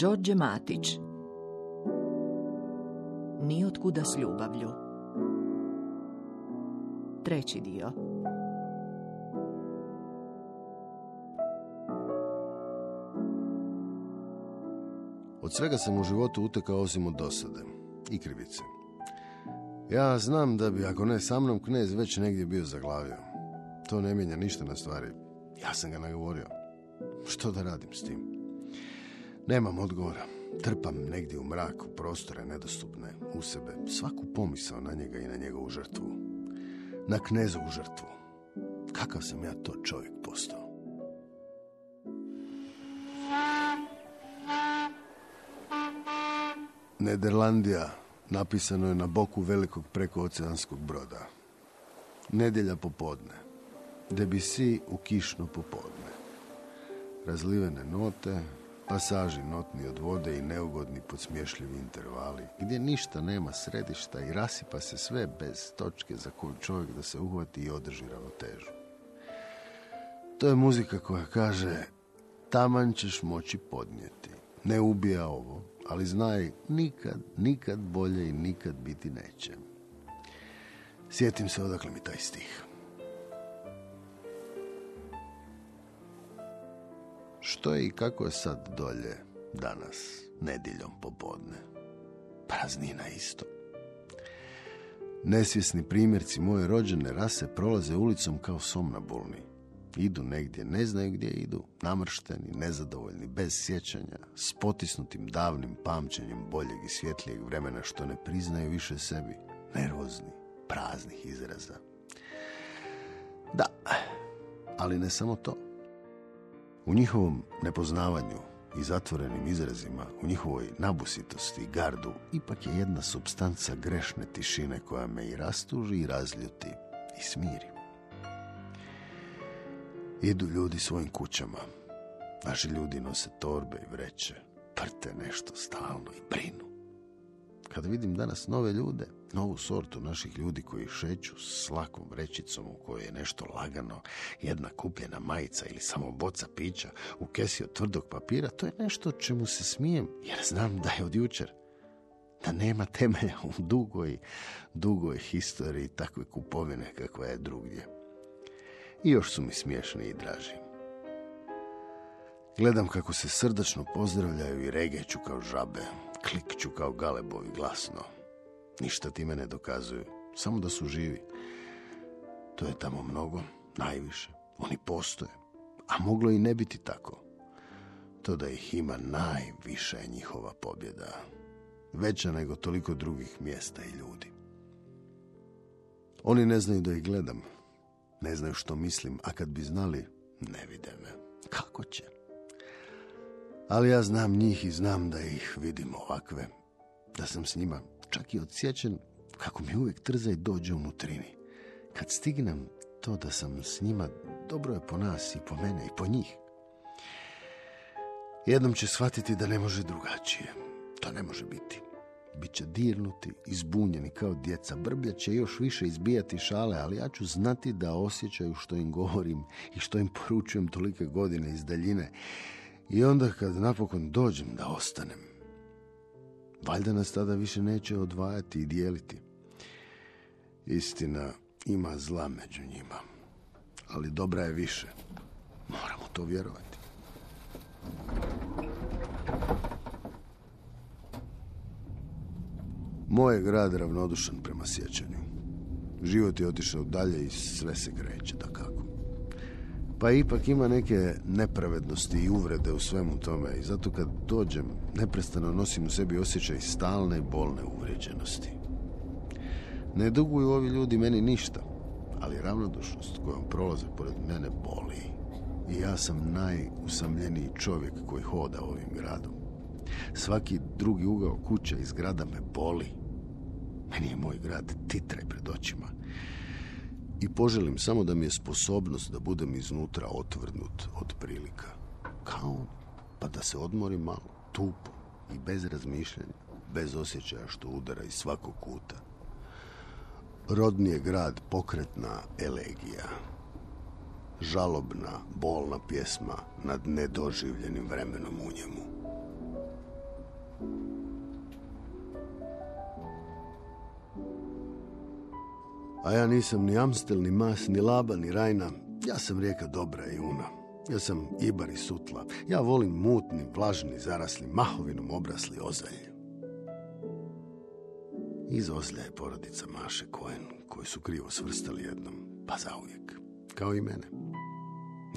Đorđe Matić Nijotkuda s ljubavlju Treći dio Od svega sam u životu utekao osim od dosade i krivice. Ja znam da bi, ako ne sa mnom, knez već negdje bio zaglavio. To ne mijenja ništa na stvari. Ja sam ga nagovorio. Što da radim s tim? Nemam odgovora. Trpam negdje u mraku, prostore nedostupne, u sebe, svaku pomisao na njega i na njegovu žrtvu. Na knezovu žrtvu. Kakav sam ja to čovjek postao? Nederlandija napisano je na boku velikog prekooceanskog broda. Nedjelja popodne. Debussy u kišno popodne. Razlivene note, pasaži notni od vode i neugodni podsmješljivi intervali, gdje ništa nema središta i rasipa se sve bez točke za koju čovjek da se uhvati i održi ravnotežu. To je muzika koja kaže taman ćeš moći podnijeti. Ne ubija ovo, ali znaj nikad, nikad bolje i nikad biti neće. Sjetim se odakle mi taj stih. Što je i kako je sad dolje danas, nedjeljom popodne? Praznina isto. Nesvjesni primjerci moje rođene rase prolaze ulicom kao somnabulni. Idu negdje, ne znaju gdje idu, namršteni, nezadovoljni, bez sjećanja, s potisnutim davnim pamćenjem boljeg i svjetlijeg vremena što ne priznaju više sebi, nervozni, praznih izraza. Da, ali ne samo to. U njihovom nepoznavanju i zatvorenim izrazima, u njihovoj nabusitosti i gardu, ipak je jedna substanca grešne tišine koja me i rastuži i razljuti i smiri. Idu ljudi svojim kućama. Naši ljudi nose torbe i vreće, prte nešto stalno i brinu. Kad vidim danas nove ljude, novu sortu naših ljudi koji šeću s lakom vrećicom u kojoj je nešto lagano, jedna kupljena majica ili samo boca pića u kesi od tvrdog papira, to je nešto čemu se smijem, jer znam da je od jučer. Da nema temelja u dugoj, dugoj historiji takve kupovine kakva je drugdje. I još su mi smiješni i draži. Gledam kako se srdačno pozdravljaju i regeću kao žabe, klikću kao galebovi glasno. Ništa time ne dokazuju, samo da su živi. To je tamo mnogo, najviše. Oni postoje, a moglo i ne biti tako. To da ih ima najviše je njihova pobjeda. Veća nego toliko drugih mjesta i ljudi. Oni ne znaju da ih gledam. Ne znaju što mislim, a kad bi znali, ne vide me. Kako će? Ali ja znam njih i znam da ih vidim ovakve. Da sam s njima čak i odsječen kako mi uvijek trza i dođe unutrini. Kad stignem to da sam s njima, dobro je po nas i po mene i po njih. Jednom će shvatiti da ne može drugačije. To ne može biti. Biće dirnuti, izbunjeni kao djeca. Brblja će još više izbijati šale, ali ja ću znati da osjećaju što im govorim i što im poručujem tolike godine iz daljine. I onda kad napokon dođem da ostanem, valjda nas tada više neće odvajati i dijeliti. Istina, ima zla među njima, ali dobra je više. Moramo to vjerovati. Moj je grad ravnodušan prema sjećanju. Život je otišao dalje i sve se kreće, da kako. Pa ipak ima neke nepravednosti i uvrede u svemu tome i zato kad dođem neprestano nosim u sebi osjećaj stalne i bolne uvrijeđenosti. Ne duguju ovi ljudi meni ništa, ali ravnodušnost kojom prolaze pored mene boli. I ja sam najusamljeniji čovjek koji hoda ovim gradom. Svaki drugi ugao kuća iz grada me boli. Meni je moj grad titre pred očima i poželim samo da mi je sposobnost da budem iznutra otvrnut od prilika. Kao pa da se odmorim malo, tupo i bez razmišljanja, bez osjećaja što udara iz svakog kuta. Rodni je grad pokretna elegija. Žalobna, bolna pjesma nad nedoživljenim vremenom u njemu. A ja nisam ni Amstel, ni Mas, ni Laba, ni Rajna. Ja sam rijeka dobra i una. Ja sam Ibar i Sutla. Ja volim mutni, vlažni, zarasli, mahovinom obrasli ozalj. Iz ozlja je porodica Maše Koen, koju su krivo svrstali jednom, pa zauvijek. Kao i mene.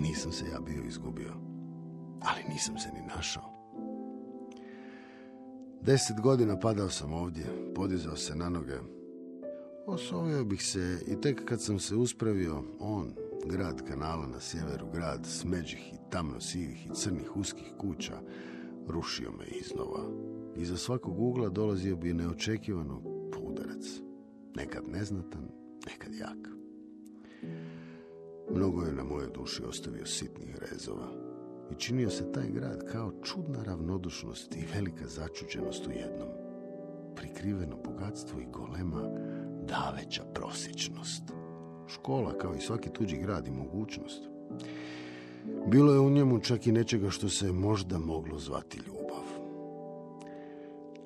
Nisam se ja bio izgubio, ali nisam se ni našao. Deset godina padao sam ovdje, podizao se na noge. Osovio bih se i tek kad sam se uspravio, on, grad kanala na sjeveru, grad smeđih i tamno sivih i crnih uskih kuća, rušio me iznova. Iza svakog ugla dolazio bi neočekivano udarac. Nekad neznatan, nekad jak. Mnogo je na mojoj duši ostavio sitnih rezova i činio se taj grad kao čudna ravnodušnost i velika začuđenost u jednom. Prikriveno bogatstvo i golema daveća prosječnost. Škola, kao i svaki tuđi grad i mogućnost. Bilo je u njemu čak i nečega što se možda moglo zvati ljubav.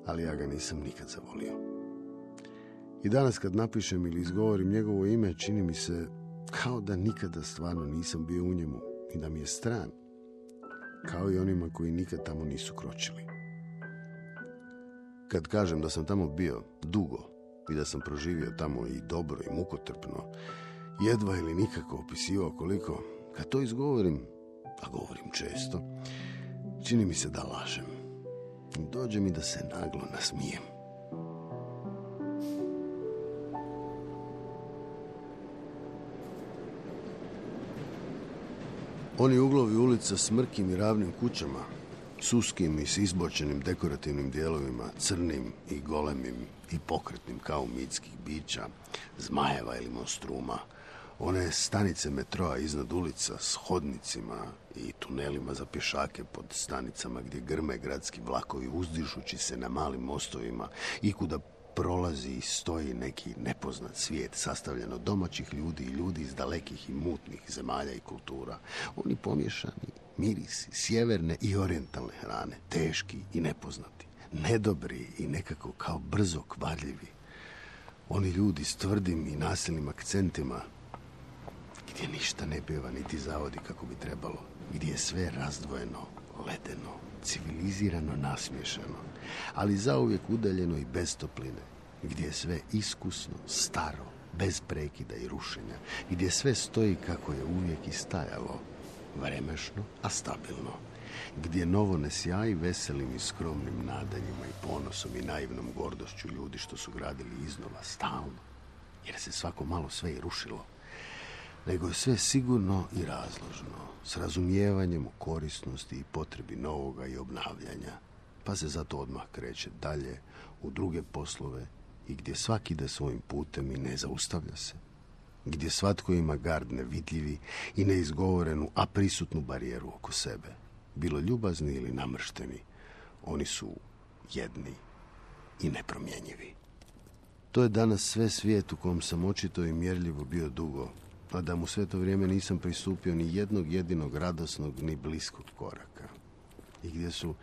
Ali ja ga nisam nikad zavolio. I danas kad napišem ili izgovorim njegovo ime, čini mi se kao da nikada stvarno nisam bio u njemu i da mi je stran, kao i onima koji nikad tamo nisu kročili. Kad kažem da sam tamo bio dugo i da sam proživio tamo i dobro i mukotrpno, jedva ili nikako opisivao koliko, kad to izgovorim, a govorim često, čini mi se da lažem. Dođe mi da se naglo nasmijem. Oni uglovi ulica s mrkim i ravnim kućama, s uskim i s izbočenim dekorativnim dijelovima, crnim i golemim i pokretnim kao mitskih bića, zmajeva ili monstruma, one stanice metroa iznad ulica s hodnicima i tunelima za pješake pod stanicama gdje grme gradski vlakovi uzdižući se na malim mostovima i kuda prolazi i stoji neki nepoznat svijet sastavljen od domaćih ljudi i ljudi iz dalekih i mutnih zemalja i kultura. Oni pomješani, mirisi, sjeverne i orientalne hrane, teški i nepoznati, nedobri i nekako kao brzo kvarljivi. Oni ljudi s tvrdim i nasilnim akcentima, gdje ništa ne biva niti zavodi kako bi trebalo, gdje je sve razdvojeno, ledeno, civilizirano nasmješano, ali zauvijek udaljeno i bez topline, gdje je sve iskusno, staro, bez prekida i rušenja, gdje sve stoji kako je uvijek i stajalo, vremešno, a stabilno, gdje novo ne sjaji veselim i skromnim nadanjima i ponosom i naivnom gordošću ljudi što su gradili iznova stalno, jer se svako malo sve i rušilo, nego je sve sigurno i razložno, s razumijevanjem u korisnosti i potrebi novoga i obnavljanja, pa se zato odmah kreće dalje u druge poslove i gdje svaki ide svojim putem i ne zaustavlja se. Gdje svatko ima gard nevidljivi i neizgovorenu, a prisutnu barijeru oko sebe. Bilo ljubazni ili namršteni, oni su jedni i nepromjenjivi. To je danas sve svijet u kom sam očito i mjerljivo bio dugo, a da mu sve to vrijeme nisam pristupio ni jednog jedinog radosnog ni bliskog koraka. I gdje su,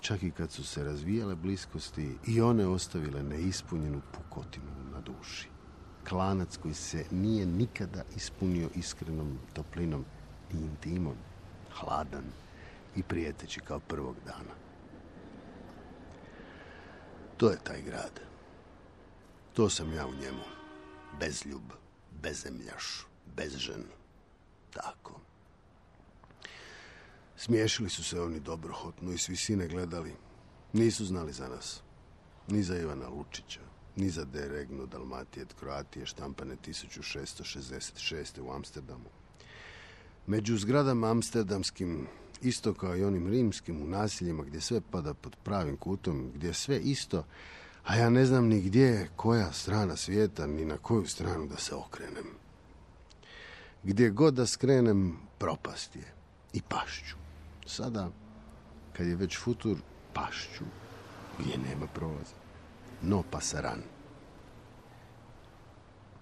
čak i kad su se razvijale bliskosti, i one ostavile neispunjenu pukotinu na duši. Klanac koji se nije nikada ispunio iskrenom toplinom ni intimom, hladan i prijeteći kao prvog dana. To je taj grad. To sam ja u njemu. Bezljub, bezemljaš, bezžen. Tako. Smiješili su se oni dobrohotno i s visine gledali. Nisu znali za nas. Ni za Ivana Lučića, ni za Deregnu Dalmatijet Kroatije štampane 1666. u Amsterdamu. Među zgradama amsterdamskim, isto kao i onim rimskim u nasiljima gdje sve pada pod pravim kutom, gdje sve isto, a ja ne znam ni gdje je koja strana svijeta, ni na koju stranu da se okrenem. Gdje god da skrenem, propast je i pašću. Sada, kad je već futur, pašću gdje nema prolaza. No pasaran.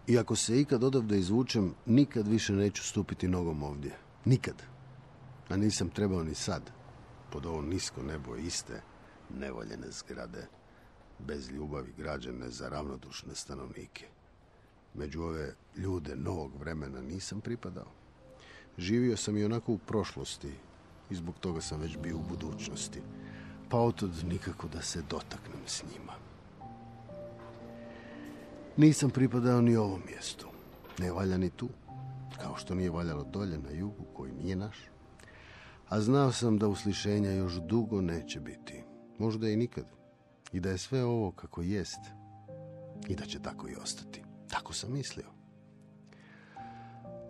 I ako se ikad odavde izvučem, nikad više neću stupiti nogom ovdje. Nikad. A nisam trebao ni sad. Pod ovo nisko nebo iste nevoljene zgrade, bez ljubavi građene za ravnodušne stanovnike. Među ove ljude novog vremena nisam pripadao. Živio sam i onako u prošlosti i zbog toga sam već bio u budućnosti. Pa otod nikako da se dotaknem s njima. Nisam pripadao ni ovom mjestu. Ne valja ni tu. Kao što nije valjalo dolje na jugu koji nije naš. A znao sam da uslišenja još dugo neće biti. Možda i nikad. I da je sve ovo kako jest. I da će tako i ostati. Tako sam mislio.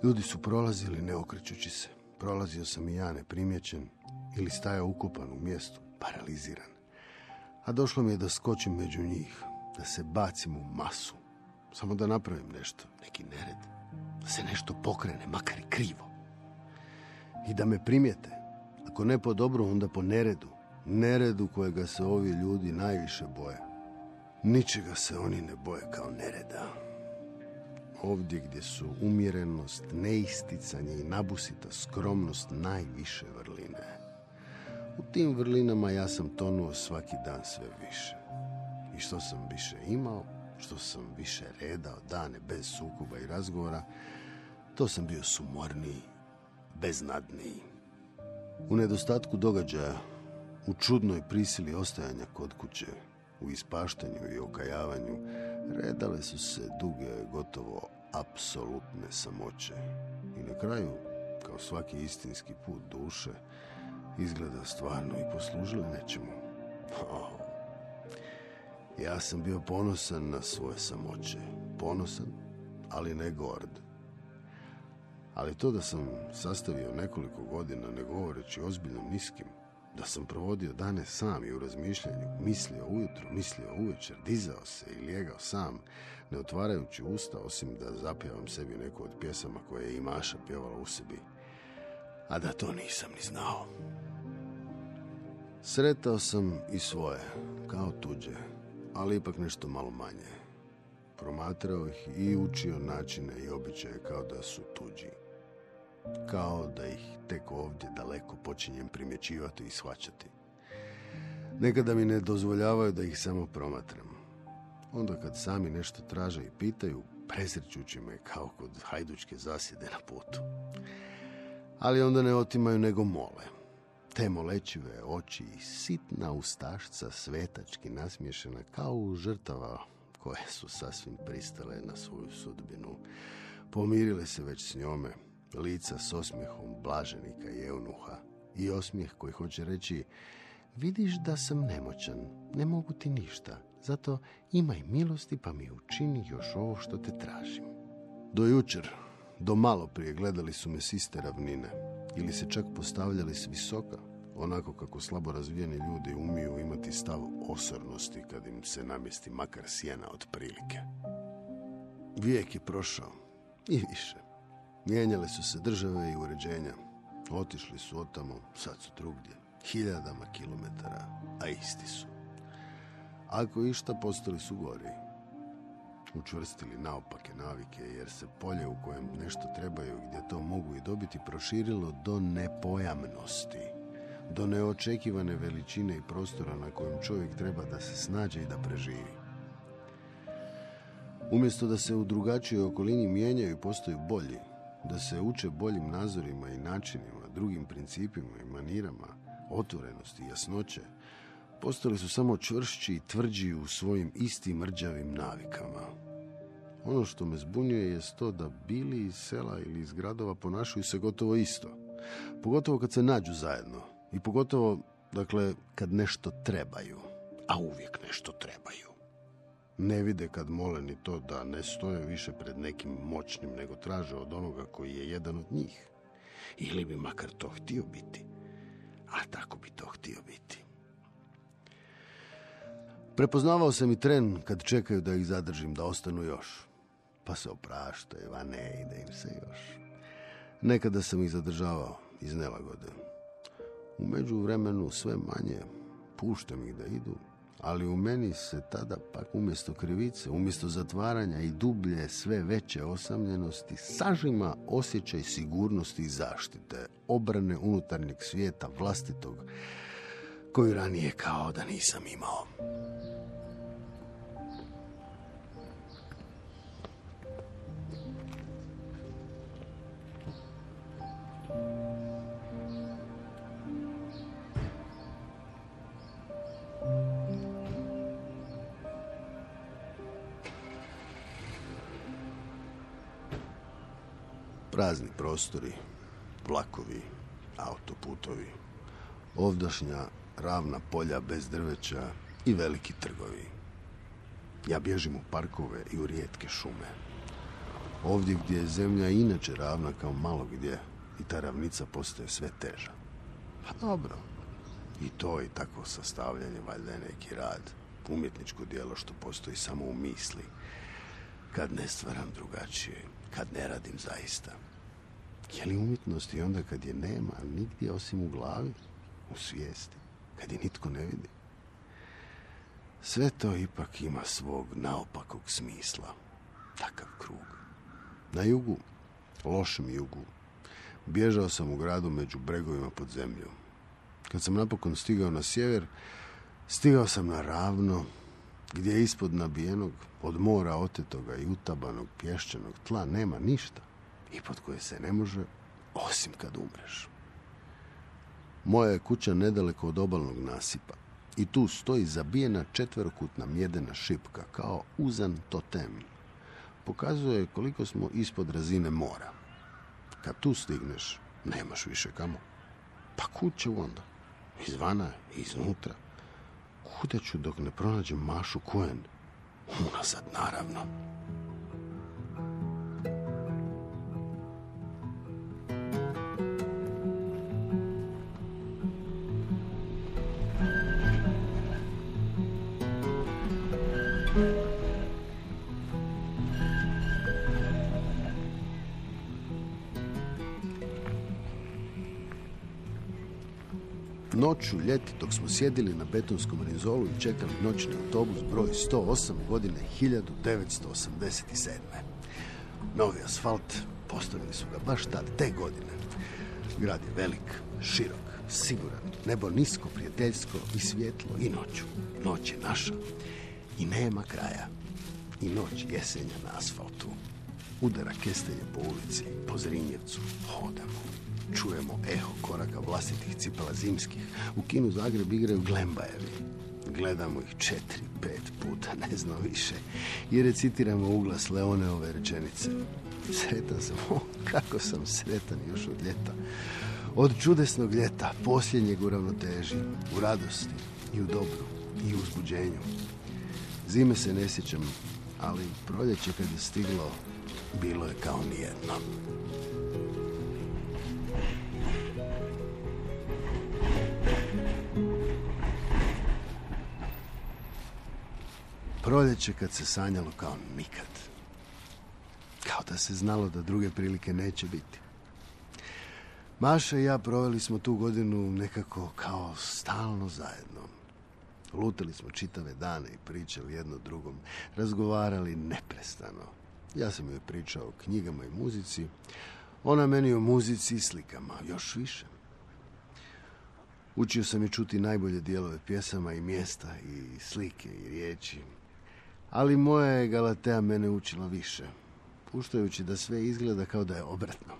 Ljudi su prolazili ne okrećući se. Prolazio sam i ja neprimjećen ili stajao ukupan u mjestu, paraliziran. A došlo mi je da skočim među njih, da se bacim u masu. Samo da napravim nešto, neki nered. Da se nešto pokrene, makar i krivo. I da me primijete. Ako ne po dobru, onda po neredu. Neredu kojega se ovi ljudi najviše boje. Ničega se oni ne boje kao nereda ovdje gdje su umjerenost, neisticanje i nabusita skromnost najviše vrline. U tim vrlinama ja sam tonuo svaki dan sve više. I što sam više imao, što sam više redao dane bez sukoba i razgovora, to sam bio sumorniji, beznadniji. U nedostatku događaja, u čudnoj prisili ostajanja kod kuće, u ispaštanju i okajavanju, redale su se duge, gotovo apsolutne samoće. I na kraju, kao svaki istinski put duše, izgleda stvarno i poslužile nečemu. Oh. Ja sam bio ponosan na svoje samoće. Ponosan, ali ne gord. Ali to da sam sastavio nekoliko godina ne govoreći ozbiljno niskim, da sam provodio dane sam i u razmišljanju, mislio ujutro, mislio uvečer, dizao se i lijegao sam, ne otvarajući usta, osim da zapjevam sebi neku od pjesama koje je i Maša pjevala u sebi. A da to nisam ni znao. Sretao sam i svoje, kao tuđe, ali ipak nešto malo manje. Promatrao ih i učio načine i običaje kao da su tuđi kao da ih tek ovdje daleko počinjem primjećivati i shvaćati. Nekada mi ne dozvoljavaju da ih samo promatram. Onda kad sami nešto traže i pitaju, prezrećući me kao kod hajdučke zasjede na putu. Ali onda ne otimaju nego mole. Te molečive oči i sitna ustašca svetački nasmješena kao u žrtava koje su sasvim pristale na svoju sudbinu. Pomirile se već s njome, lica s osmijehom blaženika i eunuha i osmijeh koji hoće reći vidiš da sam nemoćan, ne mogu ti ništa, zato imaj milosti pa mi učini još ovo što te tražim. Do jučer, do malo prije gledali su me siste ravnine ili se čak postavljali s visoka, onako kako slabo razvijeni ljudi umiju imati stav osornosti kad im se namjesti makar sjena od prilike. Vijek je prošao i više. Mijenjale su se države i uređenja. Otišli su otamo, sad su drugdje. Hiljadama kilometara, a isti su. Ako išta, postali su gori. Učvrstili naopake navike, jer se polje u kojem nešto trebaju gdje to mogu i dobiti proširilo do nepojamnosti. Do neočekivane veličine i prostora na kojem čovjek treba da se snađe i da preživi. Umjesto da se u drugačijoj okolini mijenjaju i postaju bolji, da se uče boljim nazorima i načinima, drugim principima i manirama, otvorenosti i jasnoće, postali su samo čvršći i tvrđi u svojim istim mrđavim navikama. Ono što me zbunjuje je to da bili iz sela ili iz gradova ponašaju se gotovo isto. Pogotovo kad se nađu zajedno. I pogotovo, dakle, kad nešto trebaju. A uvijek nešto trebaju ne vide kad mole ni to da ne stoje više pred nekim moćnim, nego traže od onoga koji je jedan od njih. Ili bi makar to htio biti. A tako bi to htio biti. Prepoznavao sam i tren kad čekaju da ih zadržim, da ostanu još. Pa se opraštaju, a ne ide im se još. Nekada sam ih zadržavao iz nelagode. U međuvremenu sve manje puštam ih da idu, ali u meni se tada pak umjesto krivice, umjesto zatvaranja i dublje sve veće osamljenosti sažima osjećaj sigurnosti i zaštite, obrane unutarnjeg svijeta vlastitog, koju ranije kao da nisam imao. Prostori, vlakovi, autoputovi, ovdašnja ravna polja bez drveća i veliki trgovi. Ja bježim u parkove i u rijetke šume. Ovdje gdje je zemlja inače ravna kao malo gdje i ta ravnica postaje sve teža. Pa dobro, i to i tako sastavljanje valjda je neki rad, umjetničko djelo što postoji samo u misli. Kad ne stvaram drugačije, kad ne radim zaista. Je li umjetnost i onda kad je nema nigdje osim u glavi, u svijesti, kad je nitko ne vidi? Sve to ipak ima svog naopakog smisla. Takav krug. Na jugu, lošem jugu, bježao sam u gradu među bregovima pod zemljom. Kad sam napokon stigao na sjever, stigao sam na ravno, gdje ispod nabijenog, od mora otetoga i utabanog pješčanog tla nema ništa, pod koje se ne može, osim kad umreš. Moja je kuća nedaleko od obalnog nasipa i tu stoji zabijena četverokutna mjedena šipka kao uzan totem. Pokazuje koliko smo ispod razine mora. Kad tu stigneš, nemaš više kamo. Pa kuće onda? Izvana i iznutra. Kuda ću dok ne pronađem Mašu Kuen? Unazad, naravno. Noću, ljeti, dok smo sjedili na betonskom rinzolu i čekali noćni autobus broj 108 godine 1987. Novi asfalt postavili su ga baš tad, te godine. Grad je velik, širok, siguran, nebo nisko, prijateljsko i svjetlo i noću. Noć je naša i nema kraja. I noć jesenja na asfaltu. Udara kestenje po ulici, po Zrinjevcu, hodamo. Čujemo eho koraka vlastitih cipela zimskih. U kinu Zagreb igraju Glembajevi. Gledamo ih četiri, pet puta, ne znam više. I recitiramo uglas Leoneove rečenice. Sretan sam, o, kako sam sretan još od ljeta. Od čudesnog ljeta, posljednjeg u ravnoteži, u radosti i u dobru i u uzbuđenju. Zime se ne sjećam, ali proljeće kad je stiglo, bilo je kao nijedno. Proljeće kad se sanjalo kao nikad. Kao da se znalo da druge prilike neće biti. Maša i ja proveli smo tu godinu nekako kao stalno zajedno. Lutali smo čitave dane i pričali jedno drugom. Razgovarali neprestano. Ja sam joj pričao o knjigama i muzici. Ona meni o muzici i slikama. Još više. Učio sam je čuti najbolje dijelove pjesama i mjesta i slike i riječi. Ali moja je Galatea mene učila više, puštajući da sve izgleda kao da je obratno.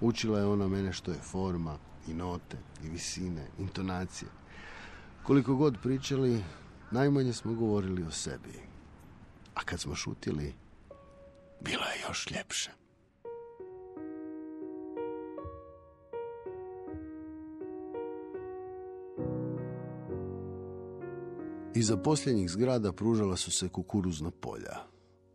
Učila je ona mene što je forma i note i visine, intonacije. Koliko god pričali, najmanje smo govorili o sebi. A kad smo šutili, bilo je još ljepše. Iza posljednjih zgrada pružala su se kukuruzna polja.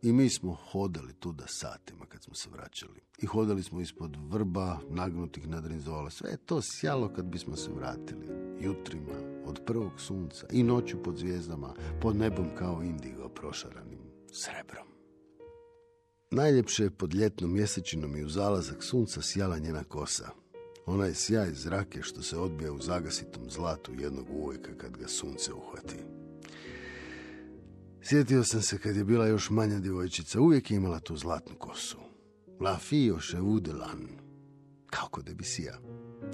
I mi smo hodali tuda satima kad smo se vraćali. I hodali smo ispod vrba, nagnutih nad rinzola. Sve je to sjalo kad bismo se vratili. Jutrima, od prvog sunca i noću pod zvijezdama, pod nebom kao indigo prošaranim srebrom. Najljepše je pod ljetnom mjesečinom i u zalazak sunca sjala njena kosa. Ona je sjaj zrake što se odbija u zagasitom zlatu jednog uvojka kad ga sunce uhvati. Sjetio sam se kad je bila još manja djevojčica, uvijek je imala tu zlatnu kosu. La fio vudelan, kao kod Debisija.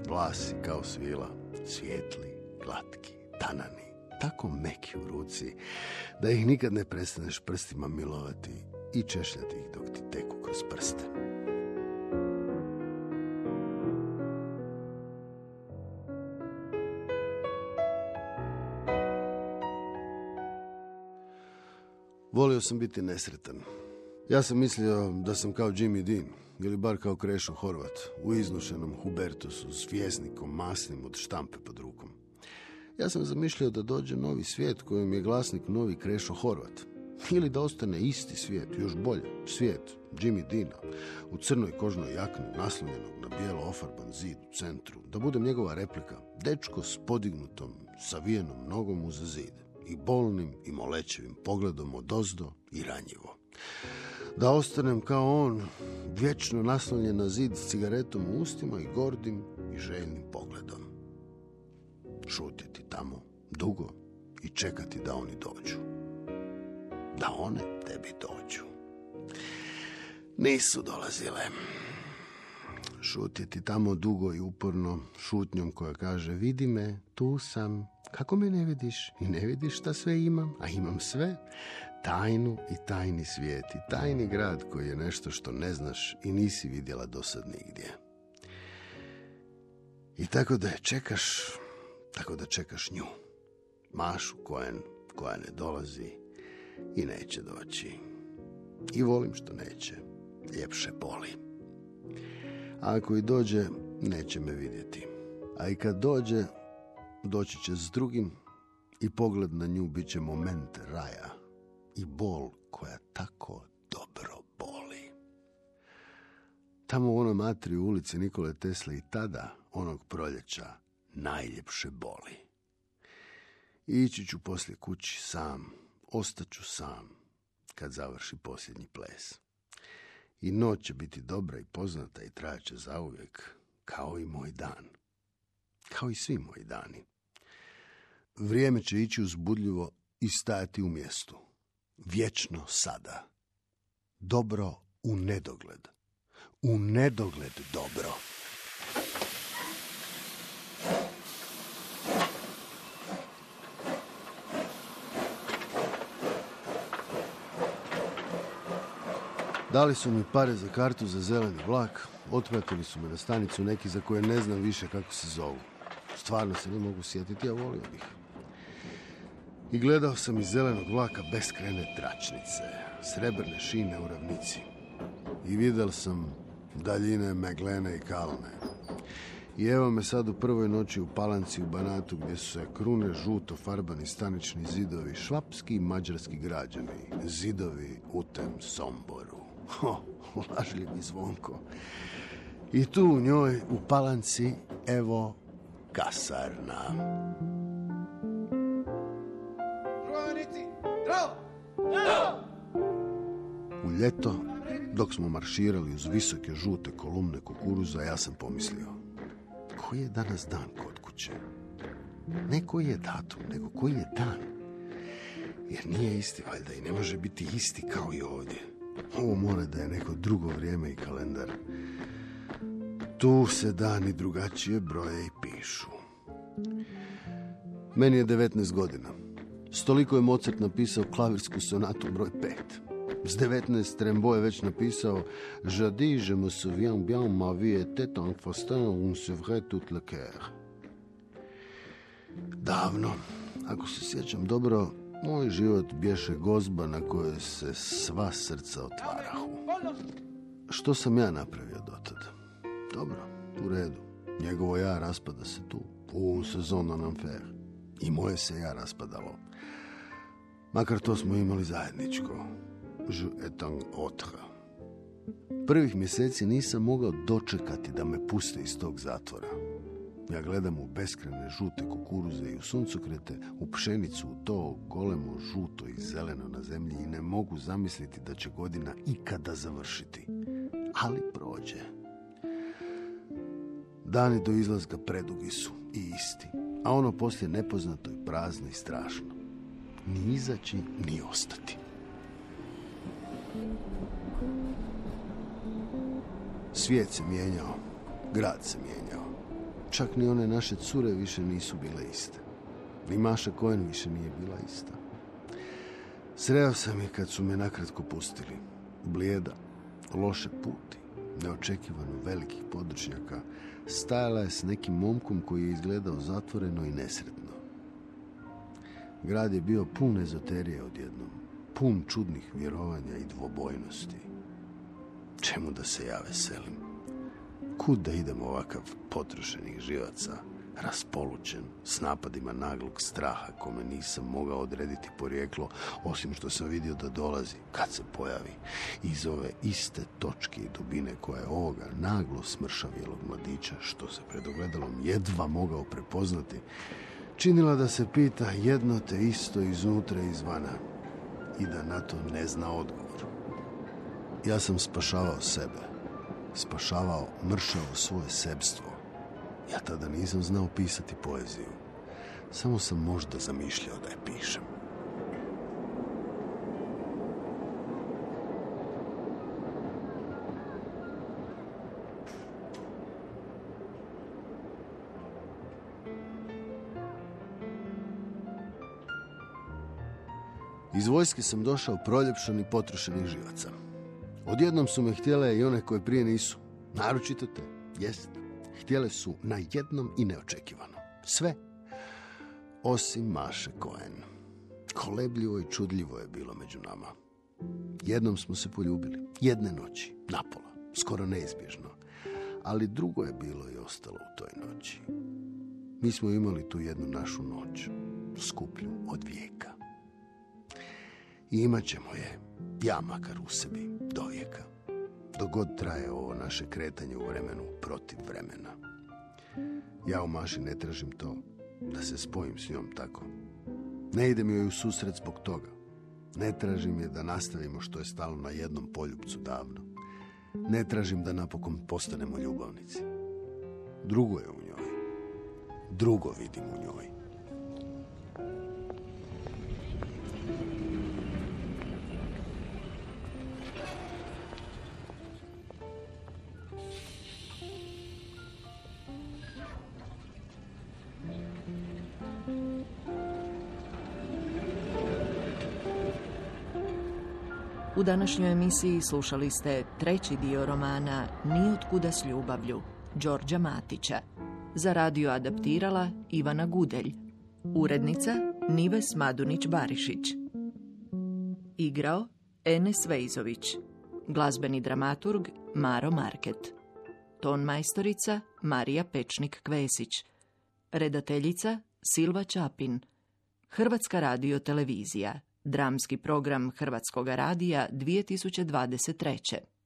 Vlasi kao svila, svijetli, glatki, tanani, tako meki u ruci, da ih nikad ne prestaneš prstima milovati i češljati ih dok ti teku kroz prste. Volio sam biti nesretan. Ja sam mislio da sam kao Jimmy Dean, ili bar kao Krešo Horvat, u iznušenom Hubertusu s vjesnikom masnim od štampe pod rukom. Ja sam zamišljao da dođe novi svijet kojem je glasnik novi Krešo Horvat. Ili da ostane isti svijet, još bolje, svijet Jimmy Dina, u crnoj kožnoj jakni, naslonjenog na bijelo ofarban zid u centru, da budem njegova replika, dečko s podignutom, savijenom nogom uz zid, i bolnim i molećevim pogledom od ozdo i ranjivo. Da ostanem kao on, vječno naslonjen na zid s cigaretom u ustima i gordim i željnim pogledom. Šutiti tamo dugo i čekati da oni dođu. Da one tebi dođu. Nisu dolazile. Šutiti tamo dugo i uporno, šutnjom koja kaže vidi me, tu sam, kako me ne vidiš? I ne vidiš šta sve imam, a imam sve. Tajnu i tajni svijet i tajni grad koji je nešto što ne znaš i nisi vidjela do sad nigdje. I tako da je čekaš, tako da čekaš nju. Mašu Koen koja ne dolazi i neće doći. I volim što neće. Ljepše boli. A ako i dođe, neće me vidjeti. A i kad dođe, doći će s drugim i pogled na nju bit će moment raja i bol koja tako dobro boli. Tamo u onoj matri u ulici Nikole Tesla i tada, onog proljeća, najljepše boli. Ići ću poslije kući sam, ostaću sam kad završi posljednji ples. I noć će biti dobra i poznata i trajaće zauvijek, kao i moj dan. Kao i svi moji dani. Vrijeme će ići uzbudljivo i stajati u mjestu. Vječno sada. Dobro u nedogled. U nedogled dobro. Dali su mi pare za kartu za zeleni vlak, otpratili su me na stanicu neki za koje ne znam više kako se zovu. Stvarno se ne mogu sjetiti, a volio bih. I gledao sam iz zelenog vlaka beskrene tračnice, srebrne šine u ravnici. I vidjel sam daljine Meglene i Kalne. I evo me sad u prvoj noći u Palanci u Banatu gdje su se krune žuto farbani stanični zidovi, švapski i mađarski građani, zidovi u tem Somboru. Ho, lažljivi zvonko. I tu u njoj, u Palanci, evo kasarna. U ljeto, dok smo marširali uz visoke žute kolumne kukuruza, ja sam pomislio, koji je danas dan kod kuće? Ne koji je datum, nego koji je dan. Jer nije isti, valjda, i ne može biti isti kao i ovdje. Ovo mora da je neko drugo vrijeme i kalendar. Tu se dani drugačije broje i pišu. Meni je 19 godina. Stoliko je Mozart napisao klavirsku sonatu broj 5. S 19 Trembo je već napisao Jadi je me souviens bien ma vie était un festin où se tout le cœur. Davno, ako se sjećam dobro, moj život bješe gozba na kojoj se sva srca otvarahu. Što sam ja napravio dotad? Dobro, u redu. Njegovo ja raspada se tu, u sezonu nam fair. I moje se ja raspadalo. Makar to smo imali zajedničko. Je et un autre. Prvih mjeseci nisam mogao dočekati da me puste iz tog zatvora. Ja gledam u beskrene žute kukuruze i u suncokrete, u pšenicu, u to golemo žuto i zeleno na zemlji i ne mogu zamisliti da će godina ikada završiti. Ali prođe. Dani do izlaska predugi su i isti, a ono poslije nepoznato i prazno i strašno. Ni izaći, ni ostati. Svijet se mijenjao, grad se mijenjao. Čak ni one naše cure više nisu bile iste. Ni Maša Kojen više nije bila ista. Sreo sam je kad su me nakratko pustili. Blijeda, loše puti, neočekivano velikih područnjaka, stajala je s nekim momkom koji je izgledao zatvoreno i nesretno. Grad je bio pun ezoterije odjednom, pun čudnih vjerovanja i dvobojnosti. Čemu da se ja veselim? Kud da idem ovakav potrošenih živaca, raspolučen, s napadima naglog straha kome nisam mogao odrediti porijeklo, osim što sam vidio da dolazi, kad se pojavi, iz ove iste točke i dubine koja je ovoga naglo smršavjelog mladića, što se pred ogledalom jedva mogao prepoznati, činila da se pita jedno te isto iznutra i izvana i da na to ne zna odgovor. Ja sam spašavao sebe, spašavao, mršao svoje sebstvo. Ja tada nisam znao pisati poeziju. Samo sam možda zamišljao da je pišem. Iz vojske sam došao proljepšan i potrošenih živaca. Odjednom su me htjele i one koje prije nisu. Naročito te, jest. Htjele su na jednom i neočekivano. Sve. Osim Maše Koen. Kolebljivo i čudljivo je bilo među nama. Jednom smo se poljubili. Jedne noći. Napola. Skoro neizbježno. Ali drugo je bilo i ostalo u toj noći. Mi smo imali tu jednu našu noć. Skuplju od vijeka. I imat ćemo je, ja makar u sebi, do vijeka. Traje ovo naše kretanje u vremenu protiv vremena. Ja u Maši ne tražim to, da se spojim s njom tako. Ne idem joj u susret zbog toga. Ne tražim je da nastavimo što je stalo na jednom poljupcu davno. Ne tražim da napokon postanemo ljubavnici. Drugo je u njoj. Drugo vidim u njoj. U današnjoj emisiji slušali ste treći dio romana Nijotkuda s ljubavlju, Đorđa Matića. Za radio adaptirala Ivana Gudelj. Urednica Nives Madunić-Barišić. Igrao Enes Vejzović. Glazbeni dramaturg Maro Market. Ton majstorica Marija Pečnik-Kvesić. Redateljica Silva Čapin. Hrvatska radio televizija. Dramski program Hrvatskog radija 2023.